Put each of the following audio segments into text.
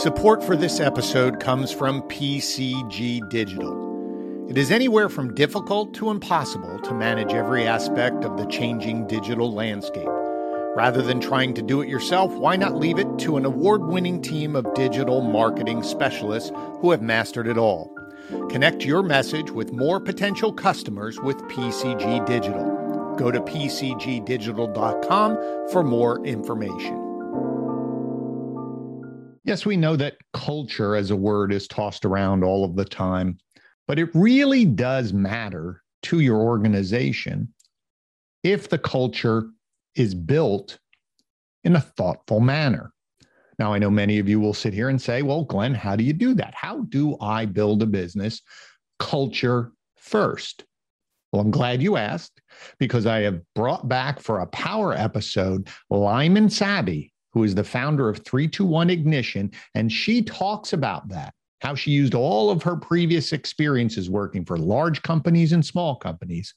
Support for this episode comes from PCG Digital. It is anywhere from difficult to impossible to manage every aspect of the changing digital landscape. Rather than trying to do it yourself, why not leave it to an award winning team of digital marketing specialists who have mastered it all? Connect your message with more potential customers with PCG Digital. Go to pcgdigital.com for more information. Yes, we know that culture as a word is tossed around all of the time, but it really does matter to your organization if the culture is built in a thoughtful manner. Now, I know many of you will sit here and say, well, Glenn, how do you do that? How do I build a business culture first? Well, I'm glad you asked because I have brought back for a power episode Lyamen Savy, who is the founder of 321 Ignition. And she talks about that, how she used all of her previous experiences working for large companies and small companies,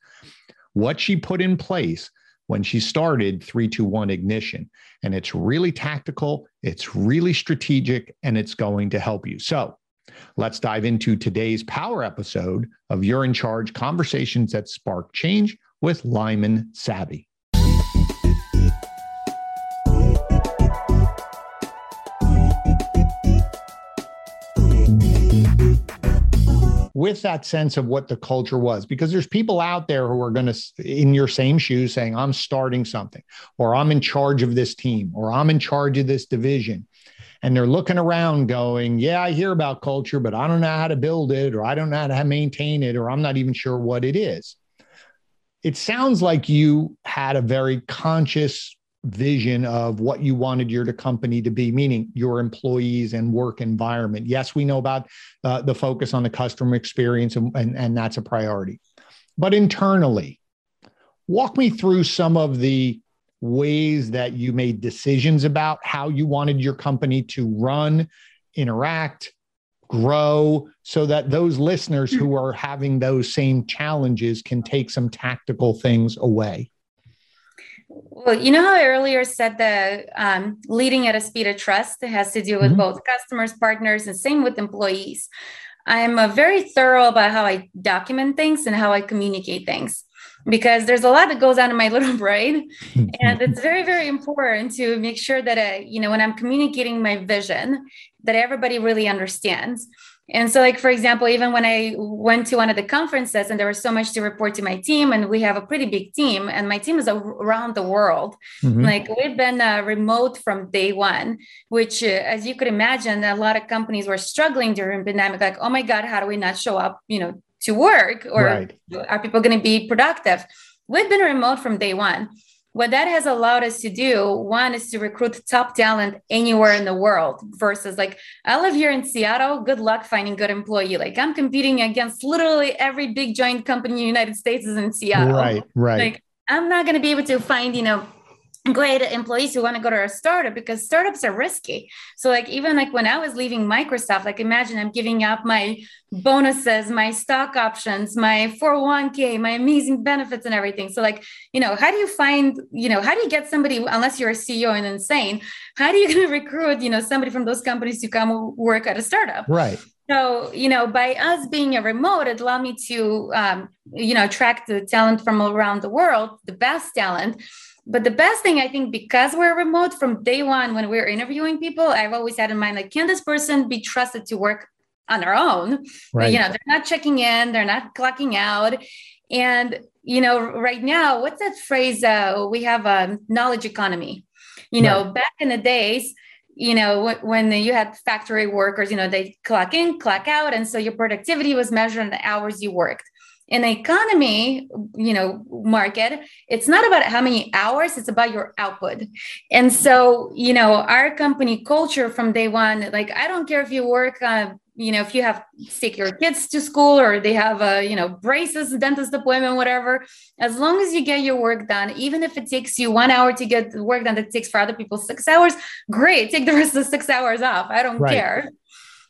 what she put in place when she started 321 Ignition. And it's really tactical, it's really strategic, and it's going to help you. So, Let's dive into today's power episode of You're in Charge Conversations that Spark Change with Lyamen Savy. With that sense of what the culture was because there's people out there who are going to in your same shoes saying i'm starting something or i'm in charge of this team or i'm in charge of this division and they're looking around going, Yeah, I hear about culture, but I don't know how to build it, or I don't know how to maintain it, or I'm not even sure what it is. It sounds like you had a very conscious vision of what you wanted your company to be, meaning your employees and work environment. Yes, we know about uh, the focus on the customer experience, and, and, and that's a priority. But internally, walk me through some of the ways that you made decisions about how you wanted your company to run, interact, grow, so that those listeners who are having those same challenges can take some tactical things away? Well, you know how I earlier said the um, leading at a speed of trust has to do with mm-hmm. both customers, partners, and same with employees. I'm a very thorough about how I document things and how I communicate things because there's a lot that goes on in my little brain and it's very very important to make sure that I, you know when i'm communicating my vision that everybody really understands and so like for example even when i went to one of the conferences and there was so much to report to my team and we have a pretty big team and my team is around the world mm-hmm. like we've been uh, remote from day one which uh, as you could imagine a lot of companies were struggling during pandemic like oh my god how do we not show up you know to work or right. are people going to be productive we've been remote from day one what that has allowed us to do one is to recruit top talent anywhere in the world versus like i live here in seattle. Good luck finding good employee. Like i'm competing against literally every big giant company in the united states is in seattle. Right right. Like i'm not going to be able to find you know great employees who want to go to a startup because startups are risky. So like even like when I was leaving Microsoft, like imagine I'm giving up my bonuses, my stock options, my 401k, my amazing benefits and everything. So like, you know, how do you find, you know, how do you get somebody unless you're a CEO and insane, how do you going to recruit, you know, somebody from those companies to come work at a startup? Right. So, you know, by us being a remote, it allowed me to, um, you know, attract the talent from around the world, the best talent but the best thing, I think, because we're remote from day one when we're interviewing people, I've always had in mind like, can this person be trusted to work on their own? Right. You know, they're not checking in, they're not clocking out. And, you know, right now, what's that phrase? Uh, we have a knowledge economy. You know, right. back in the days, you know when you had factory workers you know they clock in clock out and so your productivity was measured in the hours you worked in the economy you know market it's not about how many hours it's about your output and so you know our company culture from day one like i don't care if you work uh, you know if you have take your kids to school or they have a you know braces dentist appointment whatever as long as you get your work done even if it takes you one hour to get the work done that takes for other people six hours great take the rest of the six hours off i don't right. care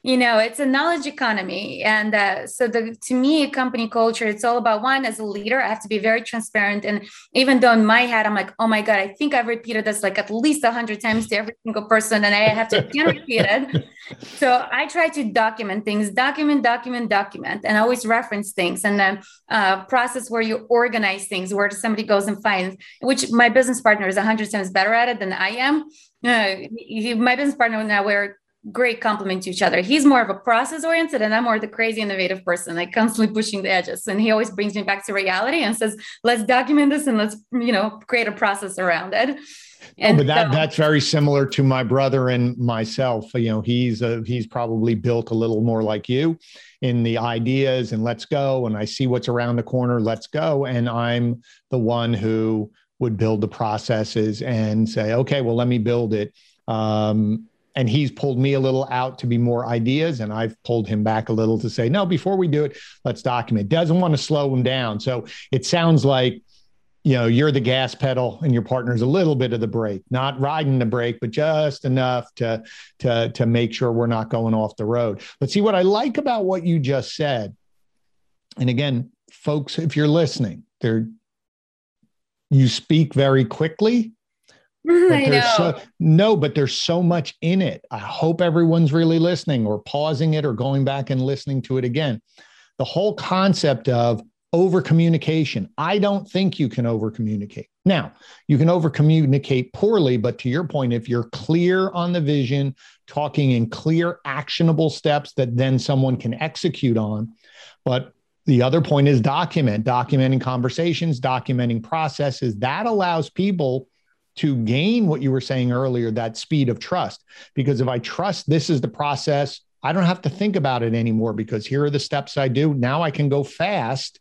you know it's a knowledge economy and uh, so the to me company culture it's all about one as a leader i have to be very transparent and even though in my head i'm like oh my god i think i've repeated this like at least 100 times to every single person and i have to repeat it. So i try to document things document document document and always reference things and then uh, process where you organize things where somebody goes and finds which my business partner is 100 times better at it than i am. Uh, my business partner now we're great complement to each other. He's more of a process oriented and I'm more the crazy innovative person, like constantly pushing the edges. And he always brings me back to reality and says, let's document this and let's, you know, create a process around it. And oh, but that so, that's very similar to my brother and myself. You know, he's a, he's probably built a little more like you in the ideas and let's go. And I see what's around the corner, let's go. And I'm the one who would build the processes and say, okay, well, let me build it. Um, and he's pulled me a little out to be more ideas and i've pulled him back a little to say no before we do it let's document. Doesn't want to slow him down. So it sounds like you know you're the gas pedal and your partner's a little bit of the brake not riding the brake but just enough to to to make sure we're not going off the road. But see what i like about what you just said and again folks if you're listening there you speak very quickly I know. So, no, but there's so much in it. I hope everyone's really listening or pausing it or going back and listening to it again. The whole concept of over communication. I don't think you can over communicate. Now, you can over communicate poorly, but to your point, if you're clear on the vision, talking in clear, actionable steps that then someone can execute on. But the other point is document, documenting conversations, documenting processes. That allows people to gain what you were saying earlier that speed of trust. Because if I trust this is the process, I don't have to think about it anymore because here are the steps I do. Now I can go fast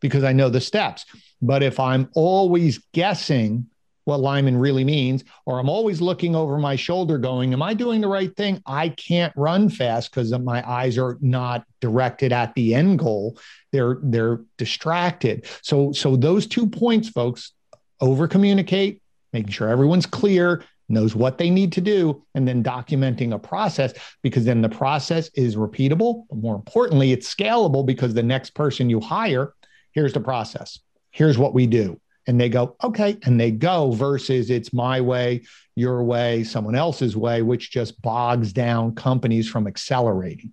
because I know the steps. But if I'm always guessing what Lyamen really means, or I'm always looking over my shoulder going, Am I doing the right thing? I can't run fast because my eyes are not directed at the end goal. They're they're distracted. So so those two points, folks, over communicate, making sure everyone's clear, knows what they need to do, and then documenting a process because then the process is repeatable. But more importantly, it's scalable because the next person you hire, here's the process, here's what we do. And they go, okay, and they go versus it's my way, your way, someone else's way, which just bogs down companies from accelerating.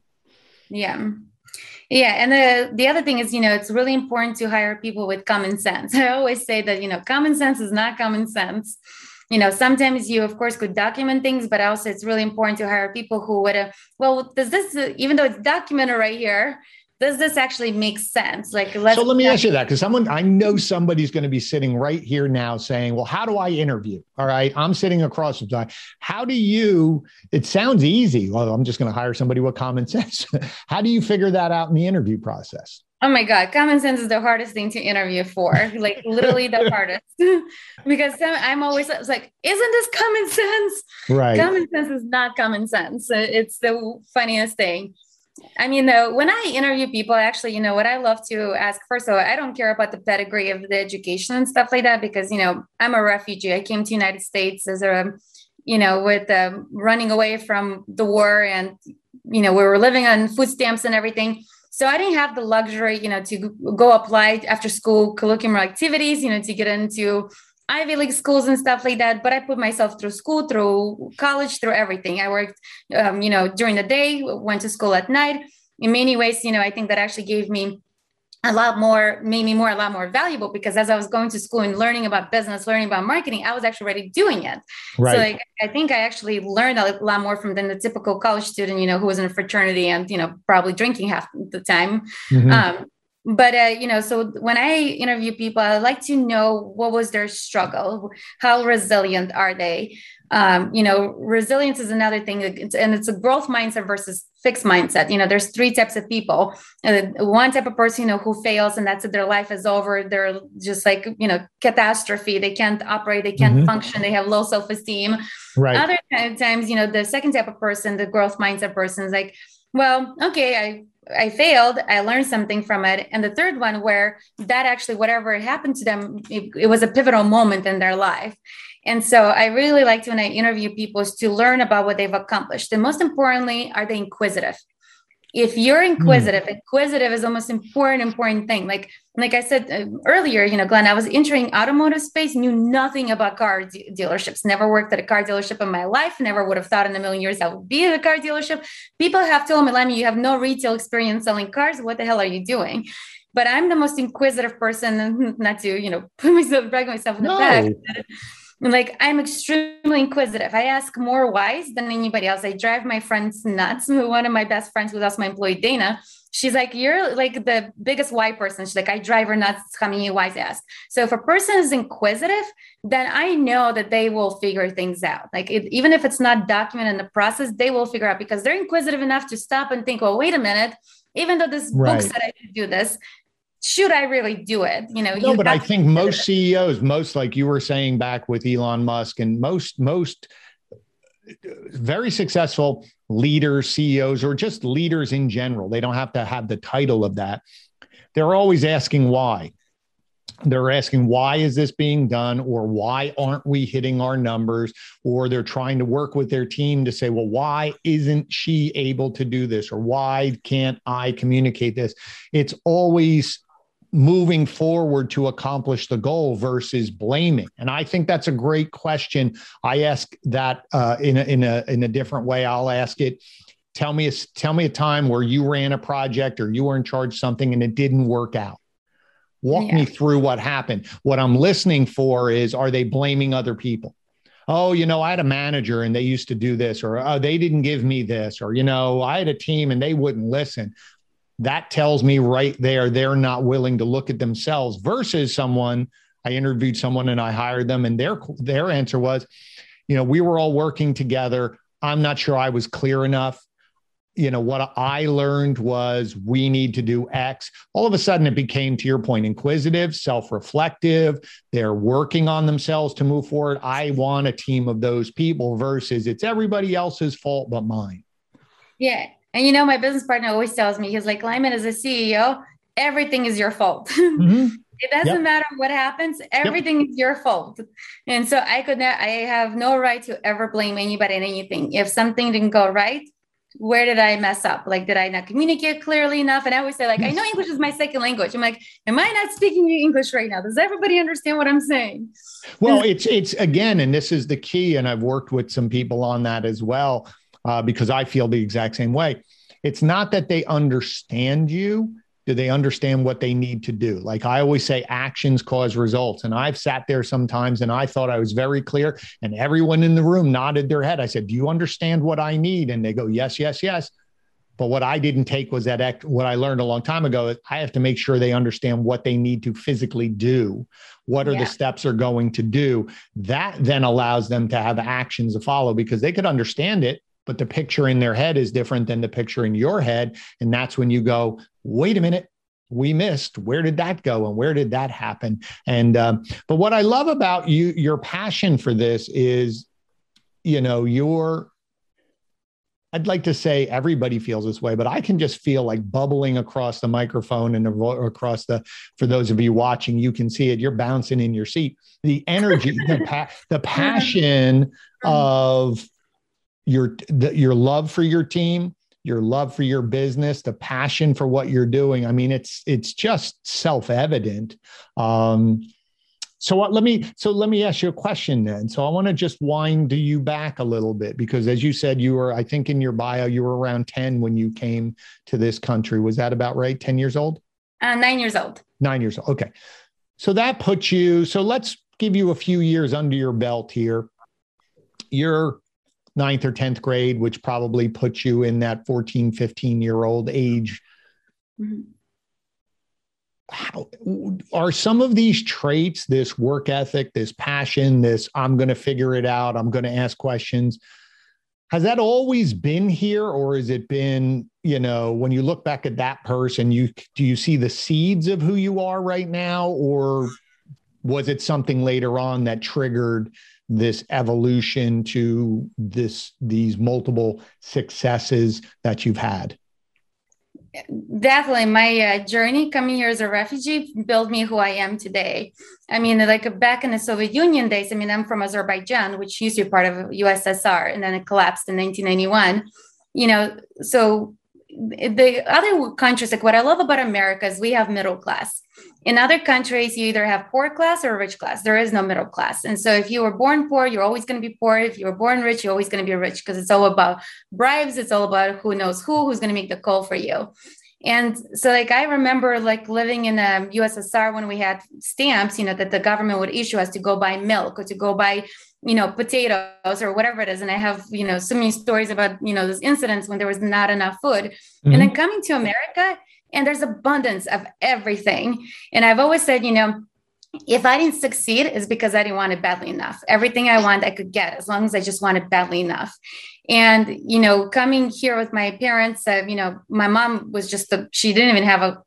Yeah. Yeah, and the the other thing is, you know, it's really important to hire people with common sense. I always say that, you know, common sense is not common sense. You know, sometimes you, of course, could document things, but also it's really important to hire people who would, uh, well, does this, uh, even though it's documented right here, does this actually make sense? Like, so let me ask you that because someone I know somebody's going to be sitting right here now saying, "Well, how do I interview?" All right, I'm sitting across from time. How do you? It sounds easy. Well, I'm just going to hire somebody with common sense. how do you figure that out in the interview process? Oh my God, common sense is the hardest thing to interview for, like literally the hardest. because I'm always like, isn't this common sense? Right. Common sense is not common sense. It's the funniest thing. I mean, though, when I interview people, actually, you know, what I love to ask first of all, I don't care about the pedigree of the education and stuff like that because, you know, I'm a refugee. I came to United States as a, you know, with uh, running away from the war and, you know, we were living on food stamps and everything. So I didn't have the luxury, you know, to go apply after school curriculum activities, you know, to get into Ivy League schools and stuff like that. But I put myself through school, through college, through everything. I worked, um, you know, during the day, went to school at night. In many ways, you know, I think that actually gave me a lot more, made me more, a lot more valuable because as I was going to school and learning about business, learning about marketing, I was actually already doing it. Right. So like, I think I actually learned a lot more from than the typical college student, you know, who was in a fraternity and, you know, probably drinking half the time. Mm-hmm. Um, but uh, you know so when i interview people i like to know what was their struggle how resilient are they? Um, you know resilience is another thing and it's a growth mindset versus fixed mindset. You know there's three types of people uh, one type of person you know who fails and that's it their life is over they're just like you know catastrophe they can't operate they can't mm-hmm. function they have low self-esteem. Right. Other times you know the second type of person the growth mindset person is like well okay i I failed, I learned something from it. And the third one, where that actually, whatever happened to them, it, it, was a pivotal moment in their life. And so I really like to, when I interview people, is to learn about what they've accomplished. And most importantly, are they inquisitive? if you're inquisitive mm. inquisitive is the most important important thing like like i said uh, earlier you know glenn i was entering automotive space knew nothing about car de- dealerships never worked at a car dealership in my life never would have thought in a million years i would be at a car dealership people have told me Lemmy, you have no retail experience selling cars what the hell are you doing but i'm the most inquisitive person not to you know put myself brag myself in the no. back like I'm extremely inquisitive. I ask more whys than anybody else. I drive my friends nuts. One of my best friends was also my employee, Dana. She's like, you're like the biggest why person. She's like, I drive her nuts. How many whys ask? So if a person is inquisitive, then I know that they will figure things out. Like it, even if it's not documented in the process, they will figure out because they're inquisitive enough to stop and think, well, wait a minute. Even though this right. book said I should do this, should I really do it? You know, no, but I think most CEOs, most like you were saying back with Elon Musk, and most most very successful leaders, CEOs, or just leaders in general, they don't have to have the title of that. They're always asking why. They're asking why is this being done, or why aren't we hitting our numbers, or they're trying to work with their team to say, well, why isn't she able to do this, or why can't I communicate this? It's always moving forward to accomplish the goal versus blaming? And i think that's a great question. I ask that uh, in, a, in, a, in a different way. I'll ask it tell me a, tell me a time where you ran a project or you were in charge of something and it didn't work out. Walk yeah. me through what happened. What i'm listening for is are they blaming other people? Oh, you know, I had a manager and they used to do this, or oh, they didn't give me this, or, you know, I had a team and they wouldn't listen that tells me right there they're not willing to look at themselves versus someone I interviewed someone and I hired them and their their answer was you know we were all working together. I'm not sure I was clear enough. You know what I learned was we need to do X. All of a sudden it became to your point inquisitive self-reflective. They're working on themselves to move forward. I want a team of those people versus it's everybody else's fault but mine. Yeah and you know, my business partner always tells me, he's like, Lyamen, as a CEO, everything is your fault. Mm-hmm. it doesn't yep. matter what happens, everything yep. is your fault. And so I could not, I have no right to ever blame anybody and anything. If something didn't go right, where did I mess up? Like, did I not communicate clearly enough? And I always say, like, I know English is my second language. I'm like, am I not speaking English right now? Does everybody understand what I'm saying? Well, it's it's again, and this is the key. And I've worked with some people on that as well uh, because I feel the exact same way. It's not that they understand you. Do they understand what they need to do? Like I always say, actions cause results. And I've sat there sometimes and I thought I was very clear, and everyone in the room nodded their head. I said, Do you understand what I need? And they go, Yes, yes, yes. But what I didn't take was that what I learned a long time ago is I have to make sure they understand what they need to physically do. What are yeah. the steps they're going to do? That then allows them to have actions to follow because they could understand it but the picture in their head is different than the picture in your head. And that's when you go, wait a minute, we missed. Where did that go? And where did that happen? And um, but what i love about you your passion for this is you know your i'd like to say everybody feels this way but i can just feel like bubbling across the microphone and across the for those of you watching you can see it. You're bouncing in your seat. The energy the, pa- the passion of your the, your love for your team your love for your business the passion for what you're doing i mean it's it's just self-evident um so what, let me so let me ask you a question then. So I want to just wind you back a little bit because as you said you were I think in your bio you were around 10 when you came to this country. Was that about right? 10 years old? Uh, 9 years old. 9 years old. Okay. So that puts you so let's give you a few years under your belt here. You're ninth or 10th grade, which probably puts you in that 14, 15 year old age. Mm-hmm. How are some of these traits, this work ethic, this passion, this I'm going to figure it out, I'm going to ask questions? Has that always been here, or has it been, you know, when you look back at that person, you do you see the seeds of who you are right now, or was it something later on that triggered this evolution to this these multiple successes that you've had? Definitely. My uh, journey coming here as a refugee built me who i am today. I mean like back in the soviet union days i mean i'm from azerbaijan which used to be part of ussr and then it collapsed in 1991 you know so the other countries, like what I love about America is we have middle class. In other countries, you either have poor class or rich class. There is no middle class. And so if you were born poor, you're always going to be poor. If you were born rich, you're always going to be rich because it's all about bribes. It's all about who knows who, who's going to make the call for you. And so like I remember like living in the USSR when we had stamps, you know, that the government would issue us to go buy milk or to go buy you know potatoes or whatever it is. And i have you know so many stories about you know those incidents when there was not enough food. Mm-hmm. and then coming to america and there's abundance of everything. And i've always said you know if i didn't succeed is because i didn't want it badly enough. Everything i want i could get as long as i just want it badly enough. And you know coming here with my parents uh, you know my mom was just a, she didn't even have a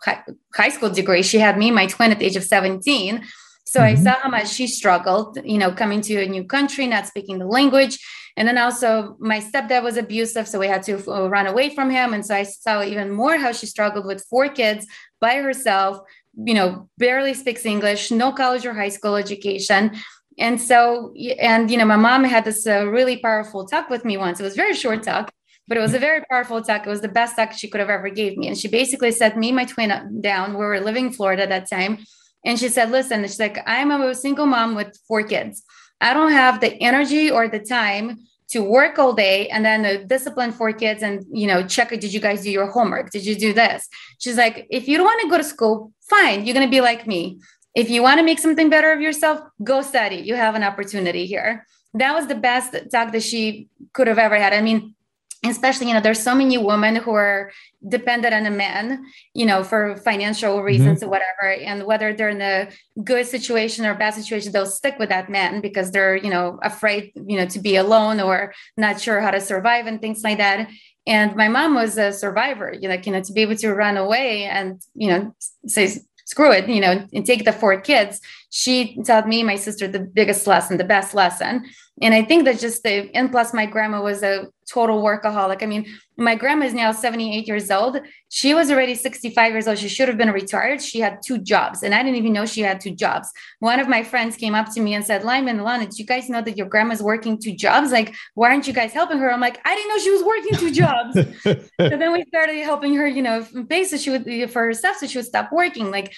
high school degree. She had me my twin at the age of 17 so mm-hmm. I saw how much she struggled, you know, coming to a new country, not speaking the language. And then also my stepdad was abusive. So we had to uh, run away from him. And so I saw even more how she struggled with four kids by herself, you know, barely speaks English, no college or high school education. And so, and, you know, my mom had this uh, really powerful talk with me once. It was very short talk but it was a very powerful talk. It was the best talk she could have ever gave me. And she basically set me, my twin down. We were living in Florida at that time. And she said, listen, she's like, I'm a single mom with four kids. I don't have the energy or the time to work all day and then the discipline four kids and you know check it. did you guys do your homework? Did you do this? She's like if you don't want to go to school fine you're going to be like me. If you want to make something better of yourself go study. You have an opportunity here. That was the best talk that she could have ever had. I mean especially you know there's so many women who are dependent on a man you know for financial mm-hmm. reasons mm-hmm. or whatever and whether they're in a good situation or bad situation they'll stick with that man because they're you know afraid you know to be alone or not sure how to survive and things like that and my mom was a survivor you know, like you know to be able to run away and you know say screw it you know and take the four kids she taught me my sister the biggest lesson the best lesson. And i think that just the and plus my grandma was a total workaholic. I mean my grandma is now 78 years old. She was already 65 years old. She should have been retired. She had two jobs and i didn't even know she had two jobs. One of my friends came up to me and said lyamen lana did you guys know that your grandma's working two jobs? Like why aren't you guys helping her? I'm like i didn't know she was working two jobs. So then we started helping her you know pay so she would for herself so she would stop working. Like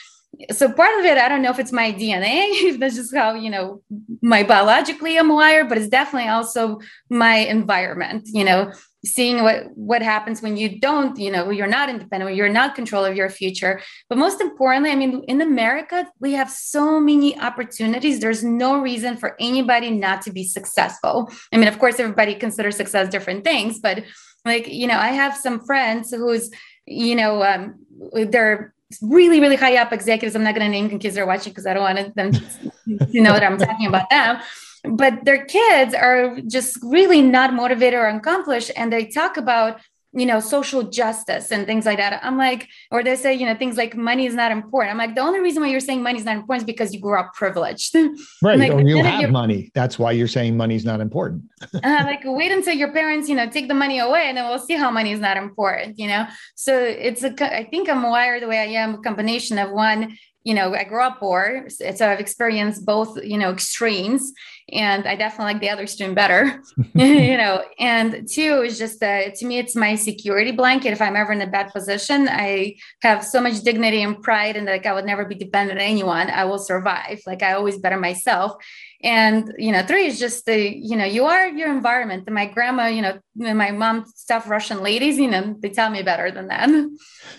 so part of it i don't know if it's my dna if that's just how you know my biologically i'm wired but it's definitely also my environment you know seeing what what happens when you don't you know you're not independent you're not control of your future. But most importantly i mean in america we have so many opportunities. There's no reason for anybody not to be successful. I mean of course everybody considers success different things but like you know i have some friends who's you know um, they're really, really high up executives. I'm not going to name case they're watching because I don't want them to know that I'm talking about them. But their kids are just really not motivated or accomplished. And they talk about you know, social justice and things like that. I'm like, or they say, you know, things like money is not important. I'm like, the only reason why you're saying money is not important is because you grew up privileged. Right. like, or you have money. That's why you're saying money is not important. uh, like, wait until your parents, you know, take the money away and then we'll see how money is not important, you know? So it's a, I think I'm wired the way I am, a combination of one, you know, I grew up poor, so I've experienced both, you know, extremes, and I definitely like the other extreme better, you know. And two is just that to me, it's my security blanket. If I'm ever in a bad position, I have so much dignity and pride, and like I would never be dependent on anyone. I will survive. Like I always better myself, and you know three is just the you know you are your environment. And my grandma you know my mom stuff russian ladies you know they tell me better than that.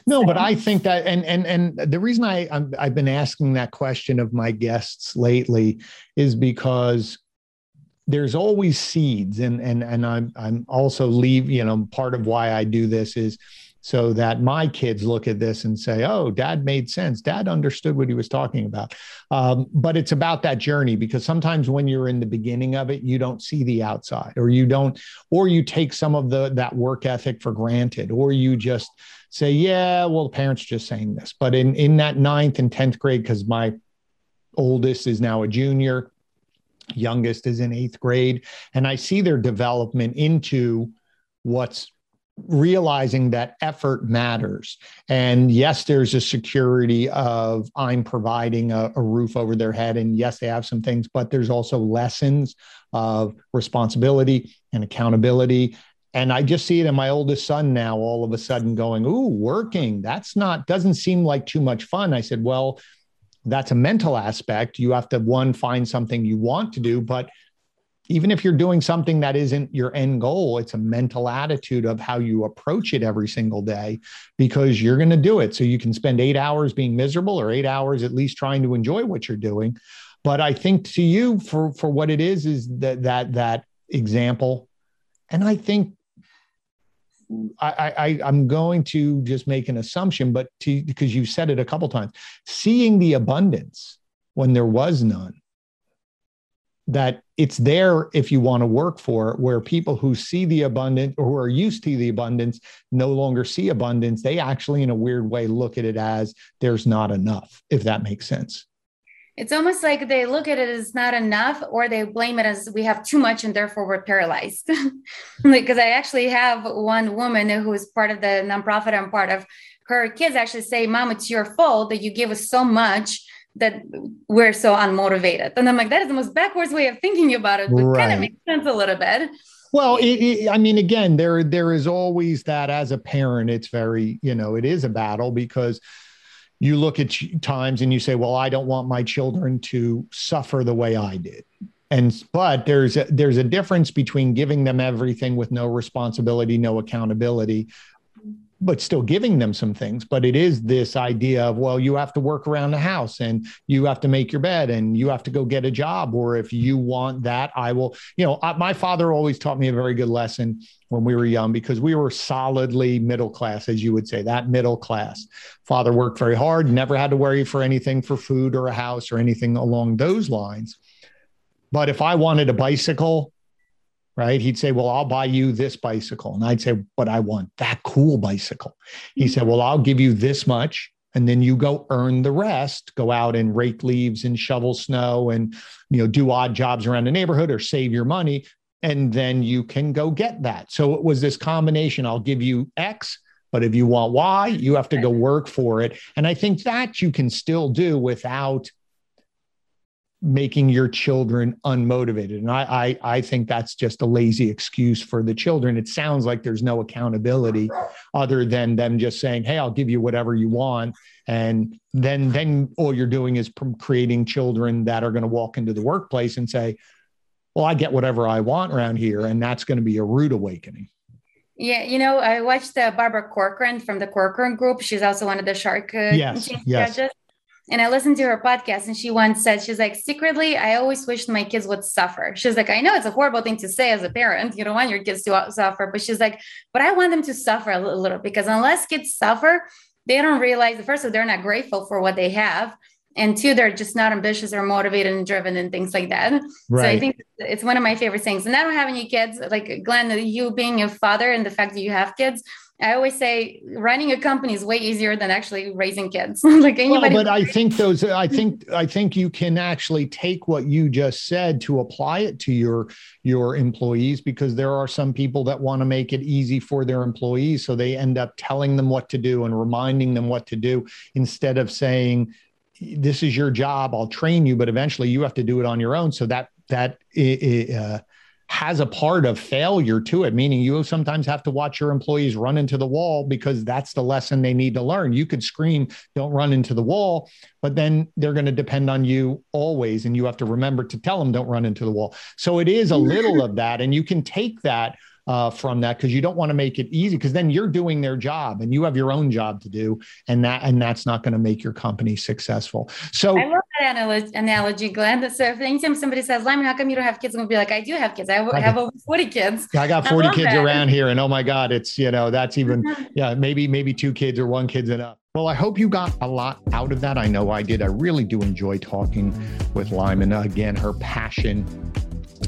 No but i think that and and and the reason i i i've been asking that question of my guests lately is because there's always seeds. And and and i'm i'm also leave you know part of why i do this is so that my kids look at this and say, oh, dad made sense. Dad understood what he was talking about. Um, but it's about that journey because sometimes when you're in the beginning of it, you don't see the outside or you don't, or you take some of the that work ethic for granted, or you just say, yeah, well, the parents just saying this. But in, in that ninth and 10th grade, because my oldest is now a junior, youngest is in eighth grade, and I see their development into what's realizing that effort matters. And yes, there's a security of I'm providing a, a, roof over their head. And yes, they have some things, but there's also lessons of responsibility and accountability And I just see it in my oldest son now, all of a sudden going, Ooh, working. That's not, doesn't seem like too much fun. I said, Well, that's a mental aspect. You have to, one, find something you want to do. But even if you're doing something that isn't your end goal, it's a mental attitude of how you approach it every single day because you're going to do it. So you can spend eight hours being miserable or eight hours at least trying to enjoy what you're doing. But I think to you, for for what it is, is that that that example, and I think I, I I'm going to just make an assumption, but to, because you've said it a couple times, seeing the abundance when there was none, that it's there if you want to work for it, where people who see the abundance or who are used to the abundance no longer see abundance. They actually, in a weird way, look at it as there's not enough, if that makes sense. It's almost like they look at it as not enough or they blame it as we have too much and therefore we're paralyzed. Because i actually have one woman who is part of the nonprofit. I'm part of her. Kids actually say mom it's your fault that you give us so much that we're so unmotivated and i'm like that is the most backwards way of thinking about it but right. kind of makes sense a little bit well, it, it, I mean, again, there there is always that as a parent, it's very, you know, it is a battle because you look at times and you say, well, I don't want my children to suffer the way I did. And but there's a, there's a difference between giving them everything with no responsibility, no accountability, but still giving them some things. But it is this idea of, well, you have to work around the house and you have to make your bed and you have to go get a job. Or if you want that, I will, you know, my father always taught me a very good lesson when we were young because we were solidly middle class, as you would say, that middle class. Father worked very hard, never had to worry for anything for food or a house or anything along those lines. But if I wanted a bicycle, right? He'd say, Well, I'll buy you this bicycle. And I'd say, But I want that cool bicycle. He said, Well, I'll give you this much. And then you go earn the rest, go out and rake leaves and shovel snow and you know do odd jobs around the neighborhood or save your money. And then you can go get that. So it was this combination. I'll give you X, but if you want Y, you have to go work for it. And I think that you can still do without making your children unmotivated. And I, I, I think that's just a lazy excuse for the children. It sounds like there's no accountability other than them just saying, Hey, I'll give you whatever you want. And then, then all you're doing is creating children that are going to walk into the workplace and say, well, I get whatever I want around here. And that's going to be a rude awakening. Yeah, you know, I watched uh, Barbara Corcoran from the Corcoran Group. She's also one of the Shark uh, yes, yes. judges. And I listened to her podcast, and she once said, She's like, secretly, I always wished my kids would suffer. She's like, I know it's a horrible thing to say as a parent. You don't want your kids to uh, suffer, but she's like, But I want them to suffer a little because unless kids suffer, they don't realize, the first of they're not grateful for what they have. And two, they're just not ambitious or motivated and driven and things like that. Right. So I think it's one of my favorite things. And I don't have any kids. Like Glenn, you being a father and the fact that you have kids, I always say running a company is way easier than actually raising kids. like anybody. Well, but I think those. I think I think you can actually take what you just said to apply it to your your employees because there are some people that want to make it easy for their employees, so they end up telling them what to do and reminding them what to do instead of saying, "This is your job. I'll train you," but eventually you have to do it on your own. So that that. Uh, has a part of failure to it, meaning you sometimes have to watch your employees run into the wall because that's the lesson they need to learn. You could scream, don't run into the wall, but then they're going to depend on you always. And you have to remember to tell them, don't run into the wall. So it is a little of that. And you can take that uh, from that because you don't want to make it easy because then you're doing their job and you have your own job to do and that and that's not going to make your company successful so i love that analogy glenn so if anytime somebody says lyamen how come you don't have kids i'm going to be like i do have kids i have, I have over 40 kids i got 40 I kids that. around here and oh my god it's you know that's even yeah maybe maybe two kids or one kid's enough well, I hope you got a lot out of that. I know I did. I really do enjoy talking with Lyamen. Again, her passion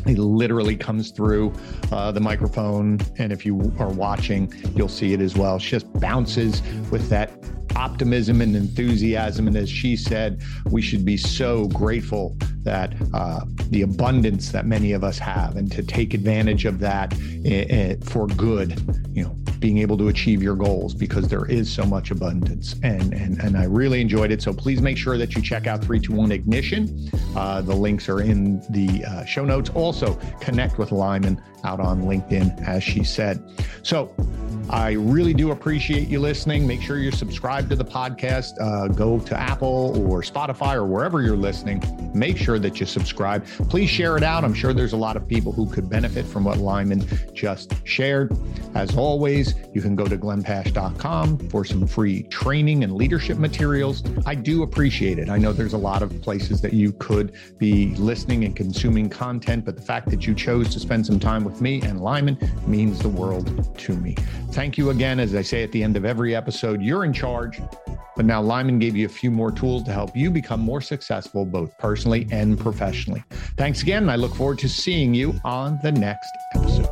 it literally comes through uh, the microphone. And if you are watching, you'll see it as well. She just bounces with that optimism and enthusiasm. And as she said, we should be so grateful that uh, the abundance that many of us have and to take advantage of that uh, for good, you know, being able to achieve your goals because there is so much abundance. And, and, and I really enjoyed it. So please make sure that you check out 321 Ignition. Uh, the links are in the uh, show notes. Also, connect with Lyamen out on LinkedIn, as she said. So I really do appreciate you listening. Make sure you're subscribed to the podcast. Uh, go to Apple or Spotify or wherever you're listening. Make sure that you subscribe. Please share it out. I'm sure there's a lot of people who could benefit from what Lyamen just shared. As always, you can go to glennpash.com for some free training and leadership materials. I do appreciate it. I know there's a lot of places that you could be listening and consuming content, but the fact that you chose to spend some time with me and Lyamen means the world to me. Thank you again. As I say at the end of every episode, you're in charge. But now Lyamen gave you a few more tools to help you become more successful, both personally and professionally. Thanks again. I look forward to seeing you on the next episode.